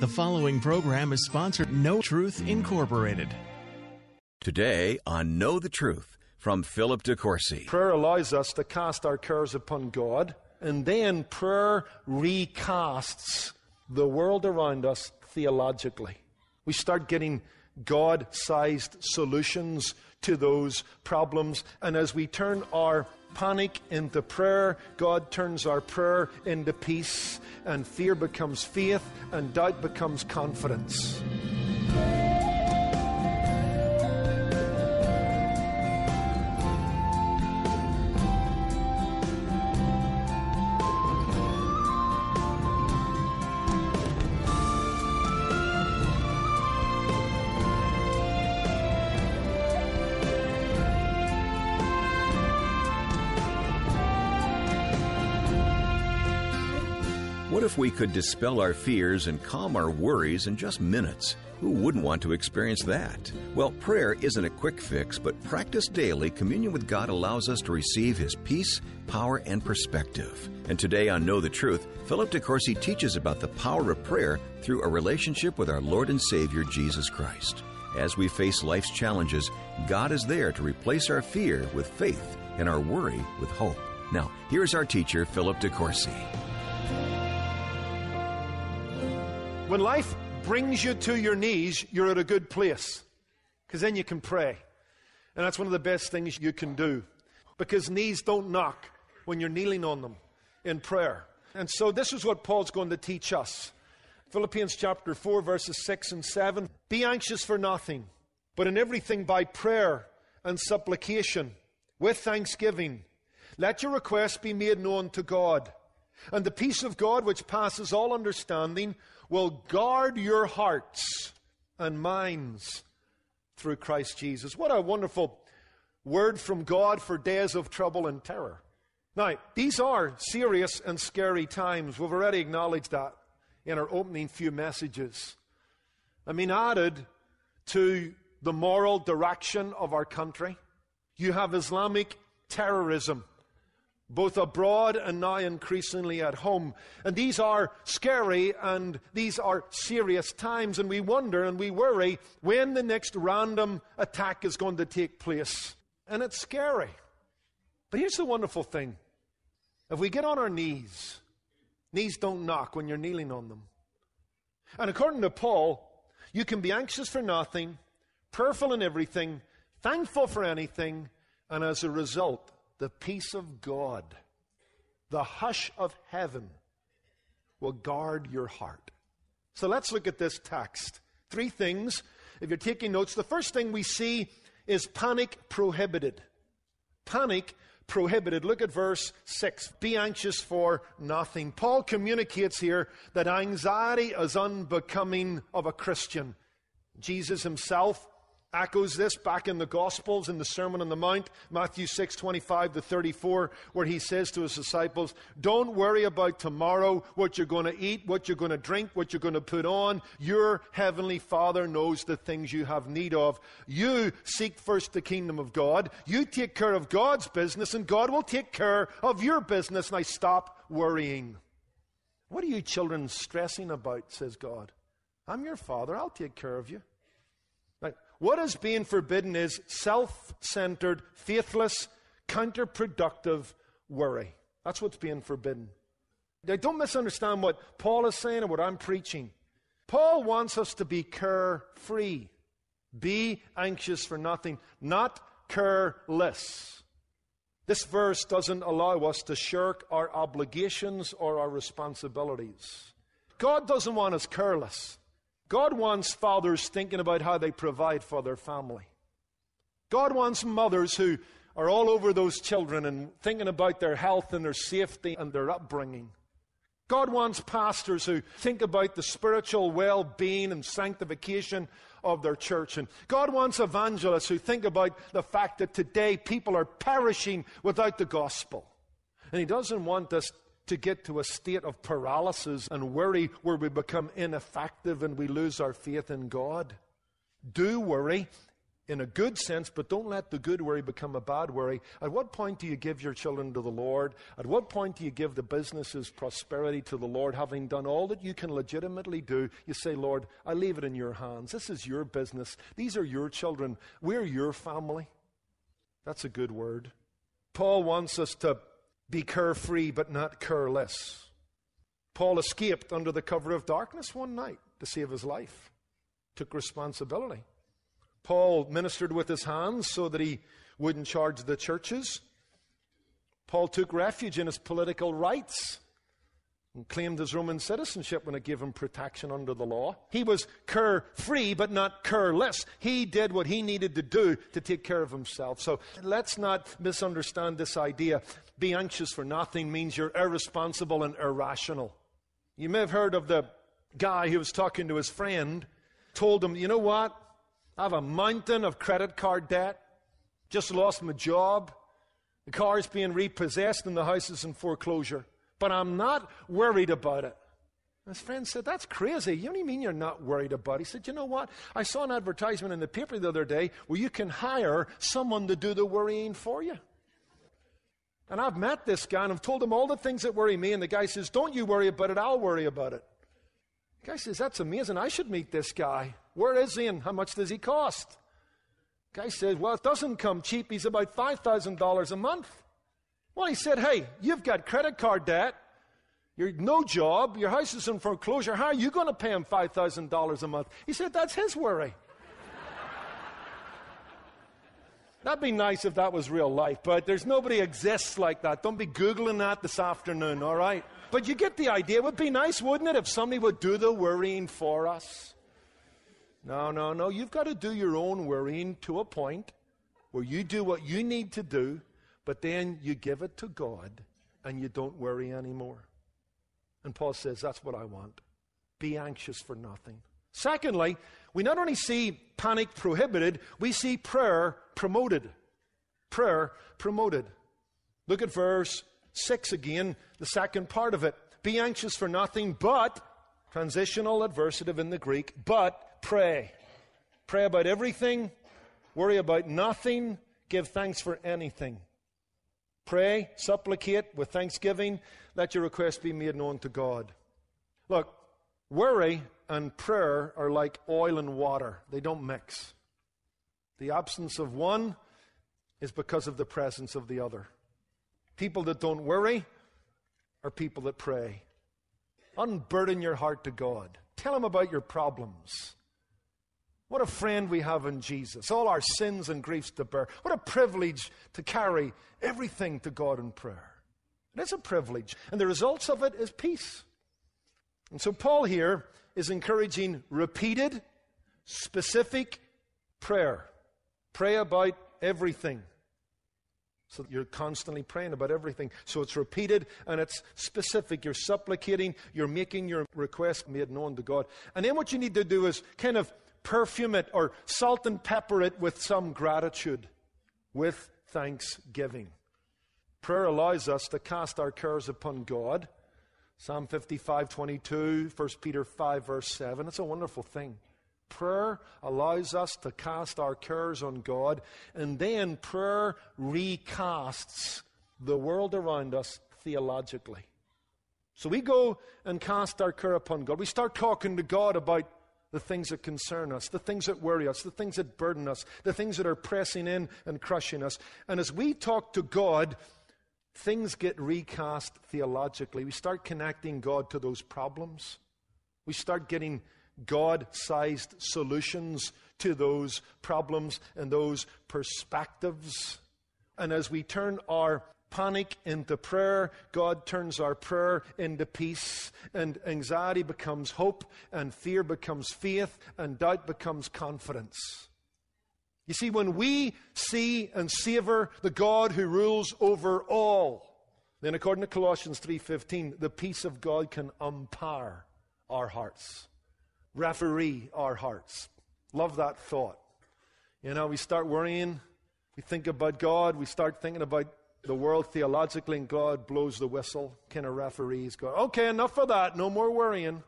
The following program is sponsored No Truth Incorporated. Today on Know the Truth from Philip DeCourcy. Prayer allows us to cast our cares upon God, and then prayer recasts the world around us theologically. We start getting God sized solutions to those problems, and as we turn our panic into prayer, God turns our prayer into peace, and fear becomes faith, and doubt becomes confidence. We could dispel our fears and calm our worries in just minutes? Who wouldn't want to experience that? Well, prayer isn't a quick fix, but practice daily, communion with God allows us to receive His peace, power, and perspective. And today on Know the Truth, Philip DeCourcy teaches about the power of prayer through a relationship with our Lord and Savior Jesus Christ. As we face life's challenges, God is there to replace our fear with faith and our worry with hope. Now, here's our teacher, Philip DeCourcy. When life brings you to your knees, you're at a good place because then you can pray. And that's one of the best things you can do because knees don't knock when you're kneeling on them in prayer. And so this is what Paul's going to teach us. Philippians chapter 4, verses 6 and 7. Be anxious for nothing, but in everything by prayer and supplication, with thanksgiving, let your requests be made known to God. And the peace of God, which passes all understanding, will guard your hearts and minds through Christ Jesus. What a wonderful word from God for days of trouble and terror. Now, these are serious and scary times. We've already acknowledged that in our opening few messages. I mean, added to the moral direction of our country, you have Islamic terrorism both abroad and now increasingly at home. And these are scary and these are serious times, and we wonder and we worry when the next random attack is going to take place. And it's scary. But here's the wonderful thing if we get on our knees, knees don't knock when you're kneeling on them. And according to Paul, you can be anxious for nothing, prayerful in everything, thankful for anything, and as a result, the peace of God, the hush of heaven will guard your heart. So let's look at this text. Three things. If you're taking notes, the first thing we see is panic prohibited. Panic prohibited. Look at verse 6. Be anxious for nothing. Paul communicates here that anxiety is unbecoming of a Christian. Jesus himself echoes this back in the Gospels in the Sermon on the Mount, Matthew 6 25 to 34, where he says to his disciples, Don't worry about tomorrow, what you're going to eat, what you're going to drink, what you're going to put on. Your heavenly Father knows the things you have need of. You seek first the kingdom of God. You take care of God's business, and God will take care of your business. Now stop worrying. What are you children stressing about, says God? I'm your Father. I'll take care of you. What is being forbidden is self centered, faithless, counterproductive worry. That's what's being forbidden. Now, don't misunderstand what Paul is saying and what I'm preaching. Paul wants us to be carefree. Be anxious for nothing, not careless. This verse doesn't allow us to shirk our obligations or our responsibilities. God doesn't want us careless. God wants fathers thinking about how they provide for their family. God wants mothers who are all over those children and thinking about their health and their safety and their upbringing. God wants pastors who think about the spiritual well being and sanctification of their church. And God wants evangelists who think about the fact that today people are perishing without the gospel. And He doesn't want us to get to a state of paralysis and worry where we become ineffective and we lose our faith in God. Do worry in a good sense, but don't let the good worry become a bad worry. At what point do you give your children to the Lord? At what point do you give the business's prosperity to the Lord? Having done all that you can legitimately do, you say, Lord, I leave it in your hands. This is your business. These are your children. We're your family. That's a good word. Paul wants us to be carefree but not careless. Paul escaped under the cover of darkness one night to save his life, took responsibility. Paul ministered with his hands so that he wouldn't charge the churches. Paul took refuge in his political rights and claimed his Roman citizenship when it gave him protection under the law. He was cur free, but not curless. He did what he needed to do to take care of himself. So let's not misunderstand this idea. Be anxious for nothing means you're irresponsible and irrational. You may have heard of the guy who was talking to his friend, told him, you know what? I have a mountain of credit card debt. Just lost my job. The car is being repossessed and the house is in foreclosure. But I'm not worried about it. His friend said, That's crazy. You only mean you're not worried about it? He said, You know what? I saw an advertisement in the paper the other day where you can hire someone to do the worrying for you. And I've met this guy and I've told him all the things that worry me. And the guy says, Don't you worry about it, I'll worry about it. The guy says, That's amazing. I should meet this guy. Where is he and how much does he cost? The guy says, Well, it doesn't come cheap. He's about $5,000 a month. Well, he said, Hey, you've got credit card debt. You're no job. Your house is in foreclosure. How are you going to pay him $5,000 a month? He said, That's his worry. That'd be nice if that was real life, but there's nobody exists like that. Don't be Googling that this afternoon, all right? But you get the idea. It would be nice, wouldn't it, if somebody would do the worrying for us? No, no, no. You've got to do your own worrying to a point where you do what you need to do, but then you give it to God and you don't worry anymore. And Paul says, That's what I want. Be anxious for nothing. Secondly, we not only see panic prohibited, we see prayer promoted. Prayer promoted. Look at verse 6 again, the second part of it. Be anxious for nothing, but, transitional adversative in the Greek, but pray. Pray about everything, worry about nothing, give thanks for anything. Pray, supplicate with thanksgiving, let your request be made known to God. Look, worry and prayer are like oil and water, they don't mix. The absence of one is because of the presence of the other. People that don't worry are people that pray. Unburden your heart to God. Tell Him about your problems. What a friend we have in Jesus. All our sins and griefs to bear. What a privilege to carry everything to God in prayer. It is a privilege. And the results of it is peace. And so Paul here is encouraging repeated, specific prayer. Pray about everything. So you're constantly praying about everything. So it's repeated and it's specific. You're supplicating, you're making your request made known to God. And then what you need to do is kind of perfume it or salt and pepper it with some gratitude, with thanksgiving. Prayer allows us to cast our cares upon God. Psalm 55, 22, 1 Peter 5, verse 7. It's a wonderful thing. Prayer allows us to cast our cares on God, and then prayer recasts the world around us theologically. So we go and cast our care upon God. We start talking to God about the things that concern us, the things that worry us, the things that burden us, the things that are pressing in and crushing us. And as we talk to God, things get recast theologically. We start connecting God to those problems. We start getting God sized solutions to those problems and those perspectives. And as we turn our panic into prayer, God turns our prayer into peace, and anxiety becomes hope, and fear becomes faith, and doubt becomes confidence. You see, when we see and savor the God who rules over all, Then according to Colossians 3:15, the peace of God can umpire our hearts, referee our hearts. Love that thought. You know, we start worrying, we think about God, we start thinking about the world theologically, and God blows the whistle. Kind of referees go, okay, enough of that, no more worrying.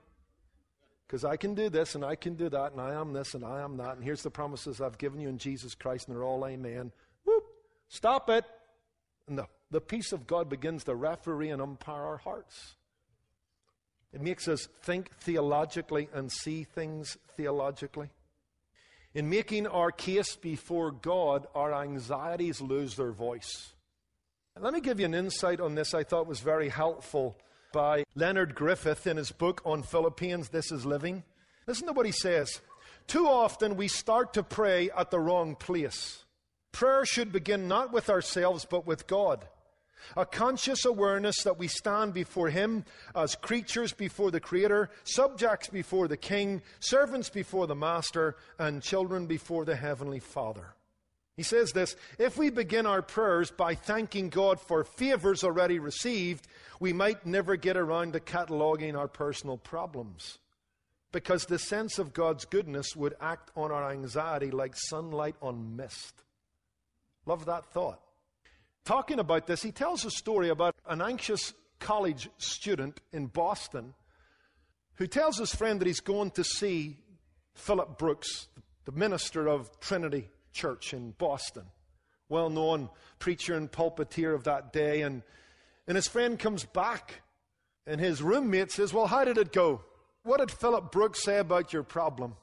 Because I can do this and I can do that, and I am this and I am that, and here's the promises I've given you in Jesus Christ, and they're all amen. Whoop, stop it. And the, the peace of God begins to referee and umpire our hearts. It makes us think theologically and see things theologically. In making our case before God, our anxieties lose their voice. Let me give you an insight on this I thought was very helpful by Leonard Griffith in his book on Philippians, This is Living. Listen to what he says. Too often we start to pray at the wrong place. Prayer should begin not with ourselves, but with God. A conscious awareness that we stand before Him as creatures before the Creator, subjects before the King, servants before the Master, and children before the Heavenly Father. He says this If we begin our prayers by thanking God for favors already received, we might never get around to cataloging our personal problems. Because the sense of God's goodness would act on our anxiety like sunlight on mist. Love that thought. Talking about this, he tells a story about an anxious college student in Boston who tells his friend that he's going to see Philip Brooks, the minister of Trinity Church in Boston, well known preacher and pulpiteer of that day. And, and his friend comes back, and his roommate says, Well, how did it go? What did Philip Brooks say about your problem?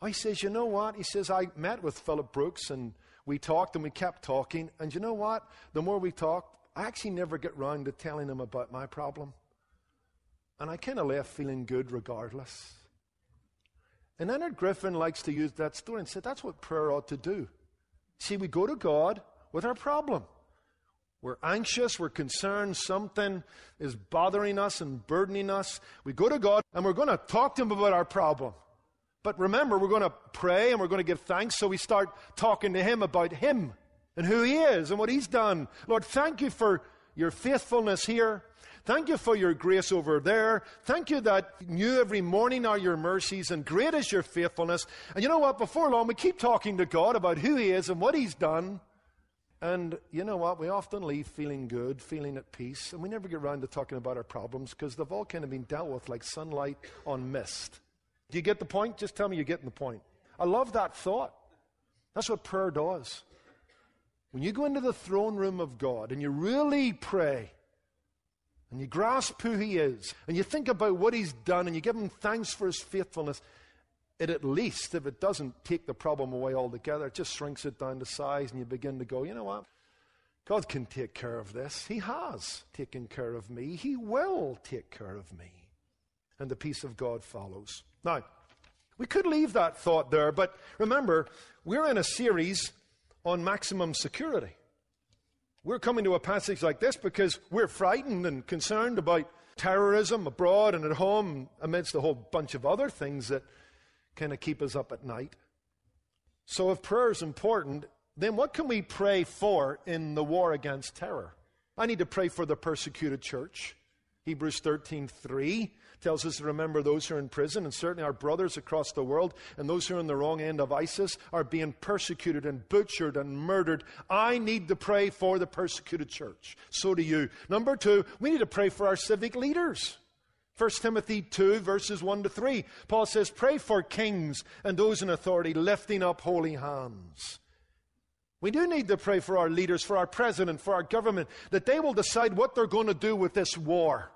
Oh, he says, You know what? He says, I met with Philip Brooks and we talked and we kept talking. And you know what? The more we talked, I actually never get round to telling him about my problem. And I kind of left feeling good regardless. And Leonard Griffin likes to use that story and say that's what prayer ought to do. See, we go to God with our problem. We're anxious, we're concerned, something is bothering us and burdening us. We go to God and we're going to talk to Him about our problem. But remember, we're going to pray and we're going to give thanks, so we start talking to Him about Him and who He is and what He's done. Lord, thank you for your faithfulness here. Thank you for your grace over there. Thank you that new every morning are your mercies and great is your faithfulness. And you know what? Before long, we keep talking to God about who He is and what He's done. And you know what? We often leave feeling good, feeling at peace, and we never get around to talking about our problems because they've all kind of been dealt with like sunlight on mist. Do you get the point? Just tell me you're getting the point. I love that thought. That's what prayer does. When you go into the throne room of God and you really pray, and you grasp who He is, and you think about what He's done, and you give Him thanks for His faithfulness, it at least, if it doesn't take the problem away altogether, it just shrinks it down to size, and you begin to go, you know what? God can take care of this. He has taken care of me. He will take care of me. And the peace of God follows. Now, we could leave that thought there, but remember, we're in a series on maximum security. We're coming to a passage like this because we're frightened and concerned about terrorism abroad and at home, amidst a whole bunch of other things that kind of keep us up at night. So, if prayer is important, then what can we pray for in the war against terror? I need to pray for the persecuted church. Hebrews 13:3 tells us to remember those who are in prison, and certainly our brothers across the world, and those who are on the wrong end of ISIS are being persecuted and butchered and murdered. I need to pray for the persecuted church. So do you. Number two, we need to pray for our civic leaders. 1 Timothy 2, verses 1 to 3. Paul says, Pray for kings and those in authority, lifting up holy hands. We do need to pray for our leaders, for our president, for our government, that they will decide what they're going to do with this war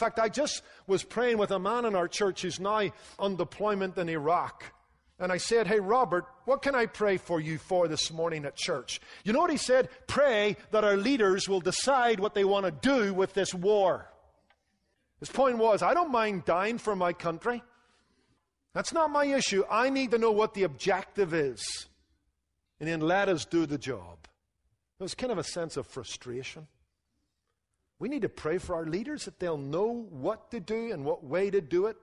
fact, I just was praying with a man in our church who's now on deployment in Iraq. And I said, Hey, Robert, what can I pray for you for this morning at church? You know what he said? Pray that our leaders will decide what they want to do with this war. His point was, I don't mind dying for my country. That's not my issue. I need to know what the objective is. And then let us do the job. It was kind of a sense of frustration. We need to pray for our leaders that they'll know what to do and what way to do it.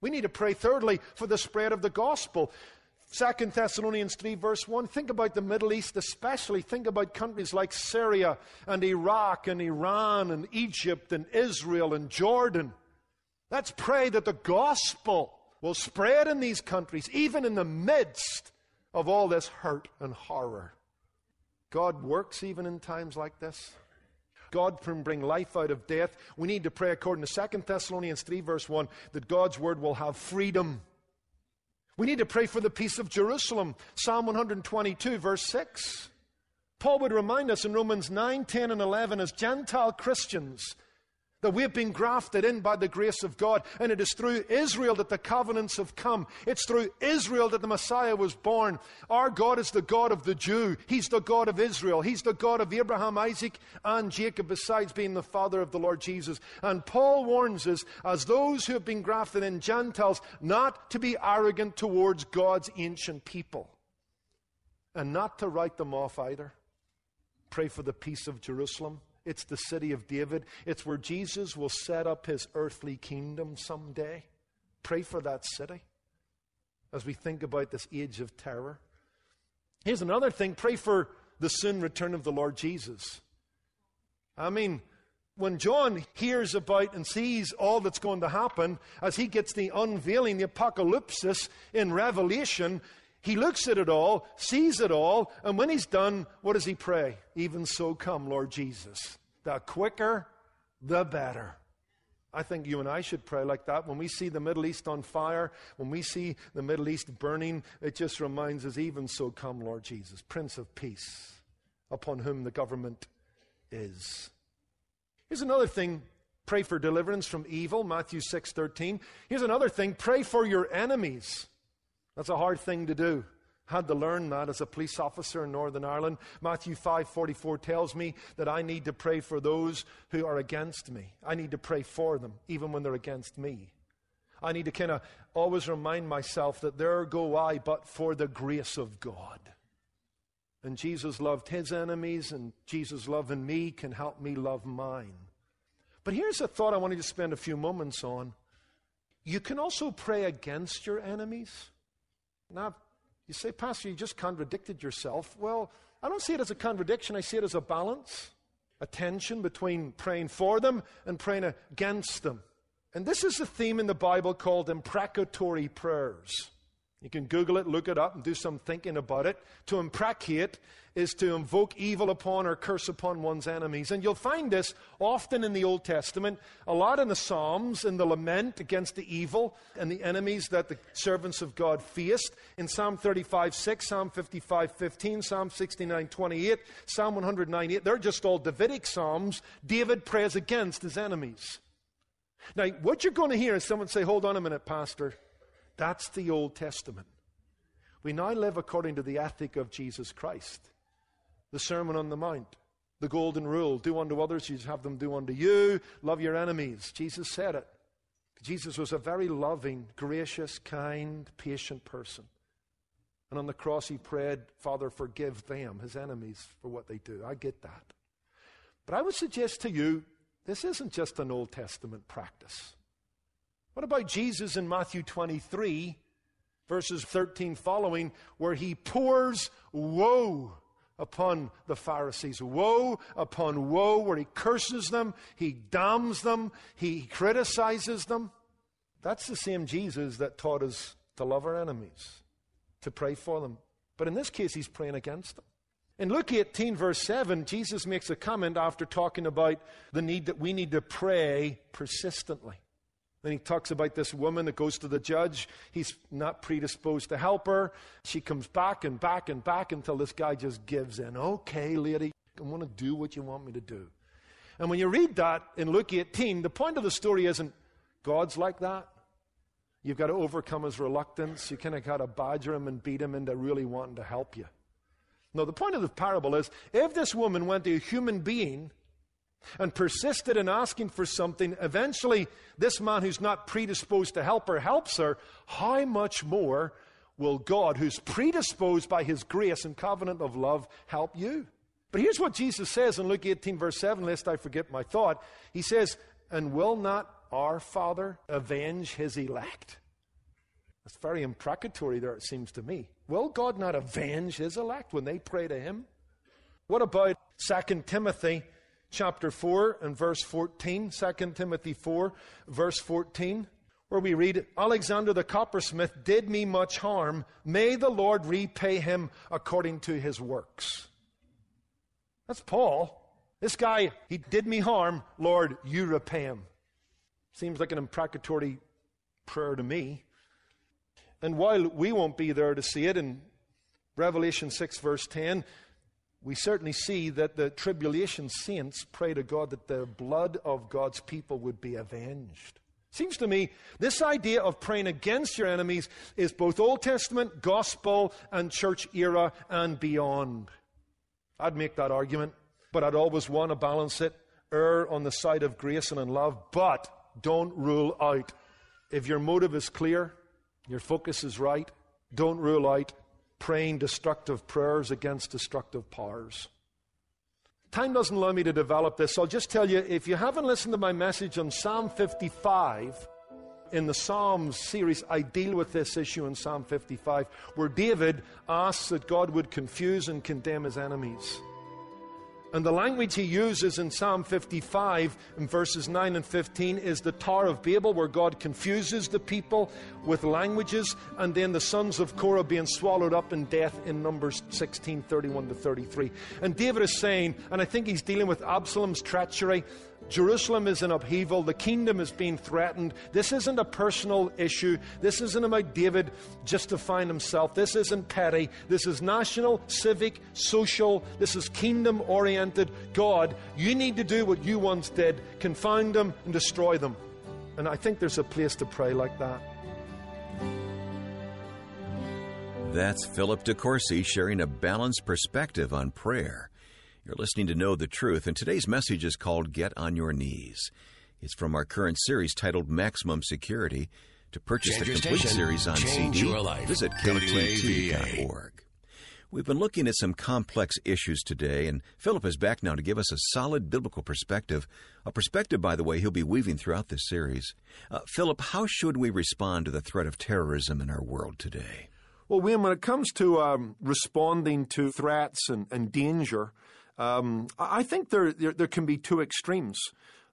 We need to pray, thirdly, for the spread of the gospel. Second Thessalonians 3, verse 1. Think about the Middle East, especially. Think about countries like Syria and Iraq and Iran and Egypt and Israel and Jordan. Let's pray that the gospel will spread in these countries, even in the midst of all this hurt and horror. God works even in times like this. God can bring life out of death. We need to pray according to 2 Thessalonians 3, verse 1, that God's word will have freedom we need to pray for the peace of Jerusalem. Psalm 122, verse 6. Paul would remind us in Romans 9, 10, and 11 as Gentile Christians that we have been grafted in by the grace of God. And it is through Israel that the covenants have come. It's through Israel that the Messiah was born. Our God is the God of the Jew. He's the God of Israel. He's the God of Abraham, Isaac, and Jacob, besides being the father of the Lord Jesus. And Paul warns us, as those who have been grafted in Gentiles, not to be arrogant towards God's ancient people. And not to write them off either. Pray for the peace of Jerusalem. It's the city of David. It's where Jesus will set up his earthly kingdom someday. Pray for that city as we think about this age of terror. Here's another thing pray for the soon return of the Lord Jesus. I mean, when John hears about and sees all that's going to happen, as he gets the unveiling, the apocalypse in Revelation, he looks at it all, sees it all, and when he's done, what does he pray? Even so come, Lord Jesus. The quicker, the better. I think you and I should pray like that. When we see the Middle East on fire, when we see the Middle East burning, it just reminds us, even so come, Lord Jesus, Prince of Peace, upon whom the government is. Here's another thing pray for deliverance from evil matthew 6.13 here's another thing pray for your enemies that's a hard thing to do. Had to learn that as a police officer in Northern Ireland. Matthew 5:44 tells me that I need to pray for those who are against me. I need to pray for them even when they're against me. I need to kind of always remind myself that there go I but for the grace of God. And Jesus loved his enemies, and Jesus loving me can help me love mine. But here's a thought I wanted to spend a few moments on. You can also pray against your enemies. Now, you say, Pastor, you just contradicted yourself. Well, I don't see it as a contradiction. I see it as a balance, a tension between praying for them and praying against them. And this is a theme in the Bible called imprecatory prayers. You can Google it, look it up, and do some thinking about it. To imprecate is to invoke evil upon or curse upon one's enemies. And you'll find this often in the Old Testament, a lot in the Psalms, in the lament against the evil and the enemies that the servants of God faced. In Psalm 35 6, Psalm 55 15, Psalm 69 28, Psalm 109 8. They're just all Davidic Psalms. David prays against his enemies. Now, what you're going to hear is someone say, Hold on a minute, Pastor. That's the Old Testament. We now live according to the ethic of Jesus Christ the Sermon on the Mount, the Golden Rule do unto others, as you have them do unto you, love your enemies. Jesus said it. Jesus was a very loving, gracious, kind, patient person. And on the cross, he prayed, Father, forgive them, his enemies, for what they do. I get that. But I would suggest to you, this isn't just an Old Testament practice. What about Jesus in Matthew 23, verses 13 following, where he pours woe upon the Pharisees. Woe upon woe, where he curses them, he damns them, he criticizes them. That's the same Jesus that taught us to love our enemies, to pray for them. But in this case, he's praying against them. In Luke 18, verse 7, Jesus makes a comment after talking about the need that we need to pray persistently. Then he talks about this woman that goes to the judge. He's not predisposed to help her. She comes back and back and back until this guy just gives in. Okay, lady, I want to do what you want me to do. And when you read that in Luke 18, the point of the story isn't God's like that. You've got to overcome his reluctance. You kind of got to badger him and beat him into really wanting to help you. No, the point of the parable is if this woman went to a human being and persisted in asking for something, eventually this man who's not predisposed to help her helps her, how much more will God, who's predisposed by his grace and covenant of love, help you? But here's what Jesus says in Luke 18, verse 7, lest I forget my thought. He says, And will not our Father avenge his elect? That's very imprecatory there, it seems to me. Will God not avenge his elect when they pray to him? What about 2 Timothy chapter 4 and verse 14? 2 Timothy 4, verse 14, where we read, Alexander the coppersmith did me much harm. May the Lord repay him according to his works. That's Paul. This guy, he did me harm. Lord, you repay him. Seems like an imprecatory prayer to me. And while we won't be there to see it in Revelation 6, verse 10, we certainly see that the tribulation saints pray to God that the blood of God's people would be avenged. Seems to me this idea of praying against your enemies is both Old Testament, gospel, and church era and beyond. I'd make that argument, but I'd always want to balance it, err on the side of grace and in love, but don't rule out. If your motive is clear, your focus is right, don't rule out praying destructive prayers against destructive powers. Time doesn't allow me to develop this, so I'll just tell you if you haven't listened to my message on Psalm 55, in the Psalms series, I deal with this issue in Psalm 55, where David asks that God would confuse and condemn his enemies. And the language he uses in Psalm 55 in verses 9 and 15 is the Tower of Babel, where God confuses the people with languages, and then the sons of Korah being swallowed up in death in Numbers 16 31 to 33. And David is saying, and I think he's dealing with Absalom's treachery, Jerusalem is in upheaval. The kingdom is being threatened. This isn't a personal issue. This isn't about David justifying himself. This isn't petty. This is national, civic, social. This is kingdom oriented. God, you need to do what you once did confound them and destroy them. And I think there's a place to pray like that. That's Philip DeCourcy sharing a balanced perspective on prayer. You're listening to Know the Truth, and today's message is called Get on Your Knees. It's from our current series titled Maximum Security. To purchase Change the complete station. series on Change CD, your life. visit WAVA. ktt.org. We've been looking at some complex issues today, and Philip is back now to give us a solid biblical perspective. A perspective, by the way, he'll be weaving throughout this series. Uh, Philip, how should we respond to the threat of terrorism in our world today? Well, William, when it comes to um, responding to threats and, and danger, um, I think there, there, there can be two extremes.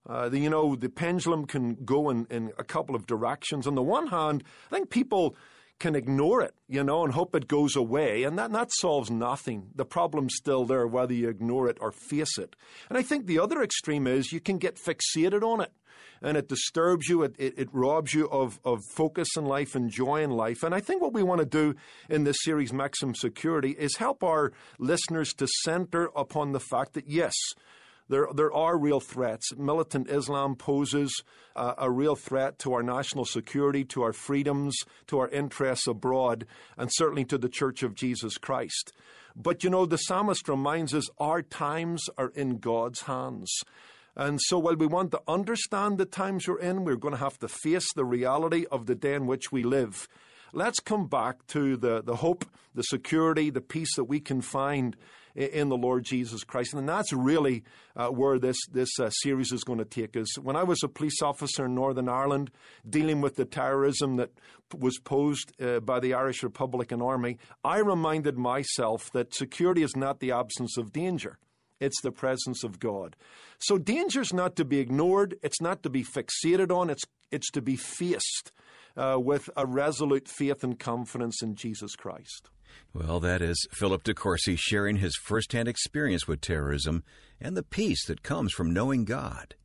Uh, the, you know, the pendulum can go in, in a couple of directions. On the one hand, I think people can ignore it, you know, and hope it goes away, and that, that solves nothing. The problem's still there, whether you ignore it or face it. And I think the other extreme is you can get fixated on it and it disturbs you, it, it, it, robs you of, of focus in life and joy in life. And I think what we want to do in this series, Maximum Security, is help our listeners to center upon the fact that, yes, there, there are real threats. Militant Islam poses uh, a real threat to our national security, to our freedoms, to our interests abroad, and certainly to the Church of Jesus Christ. But you know, the psalmist reminds us our times are in God's hands. And so, while we want to understand the times we're in, we're going to have to face the reality of the day in which we live. Let's come back to the, the hope, the security, the peace that we can find in the Lord Jesus Christ. And that's really uh, where this, this uh, series is going to take us. When I was a police officer in Northern Ireland dealing with the terrorism that was posed uh, by the Irish Republican Army, I reminded myself that security is not the absence of danger. It's the presence of God. So danger's not to be ignored. It's not to be fixated on. It's, it's to be faced uh, with a resolute faith and confidence in Jesus Christ. Well, that is Philip DeCourcy sharing his firsthand experience with terrorism and the peace that comes from knowing God.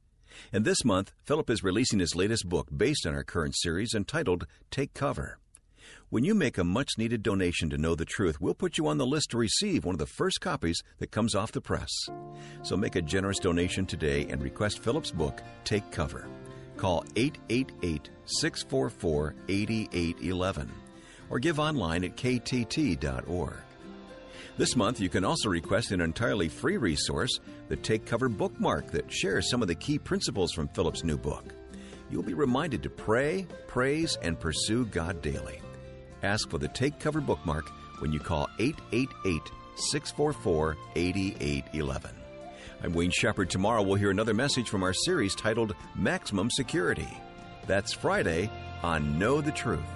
And this month, Philip is releasing his latest book based on our current series entitled Take Cover. When you make a much needed donation to know the truth, we'll put you on the list to receive one of the first copies that comes off the press. So make a generous donation today and request Philip's book, Take Cover. Call 888 644 8811 or give online at ktt.org. This month, you can also request an entirely free resource, the Take Cover bookmark, that shares some of the key principles from Philip's new book. You'll be reminded to pray, praise, and pursue God daily. Ask for the Take Cover bookmark when you call 888 644 8811. I'm Wayne Shepherd. Tomorrow we'll hear another message from our series titled Maximum Security. That's Friday on Know the Truth.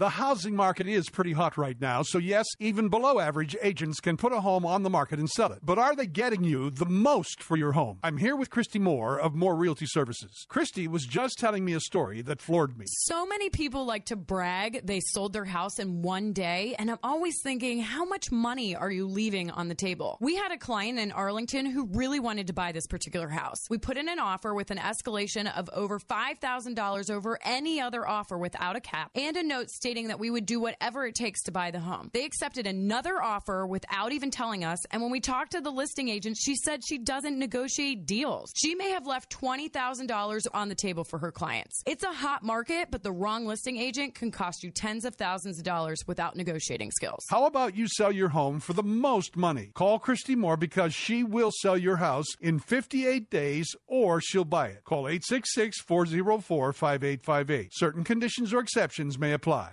The housing market is pretty hot right now, so yes, even below average agents can put a home on the market and sell it. But are they getting you the most for your home? I'm here with Christy Moore of Moore Realty Services. Christy was just telling me a story that floored me. So many people like to brag they sold their house in one day, and I'm always thinking, how much money are you leaving on the table? We had a client in Arlington who really wanted to buy this particular house. We put in an offer with an escalation of over $5,000 over any other offer without a cap and a note stating stating that we would do whatever it takes to buy the home. They accepted another offer without even telling us. And when we talked to the listing agent, she said she doesn't negotiate deals. She may have left $20,000 on the table for her clients. It's a hot market, but the wrong listing agent can cost you tens of thousands of dollars without negotiating skills. How about you sell your home for the most money? Call Christy Moore because she will sell your house in 58 days or she'll buy it. Call 866 404 5858. Certain conditions or exceptions may apply.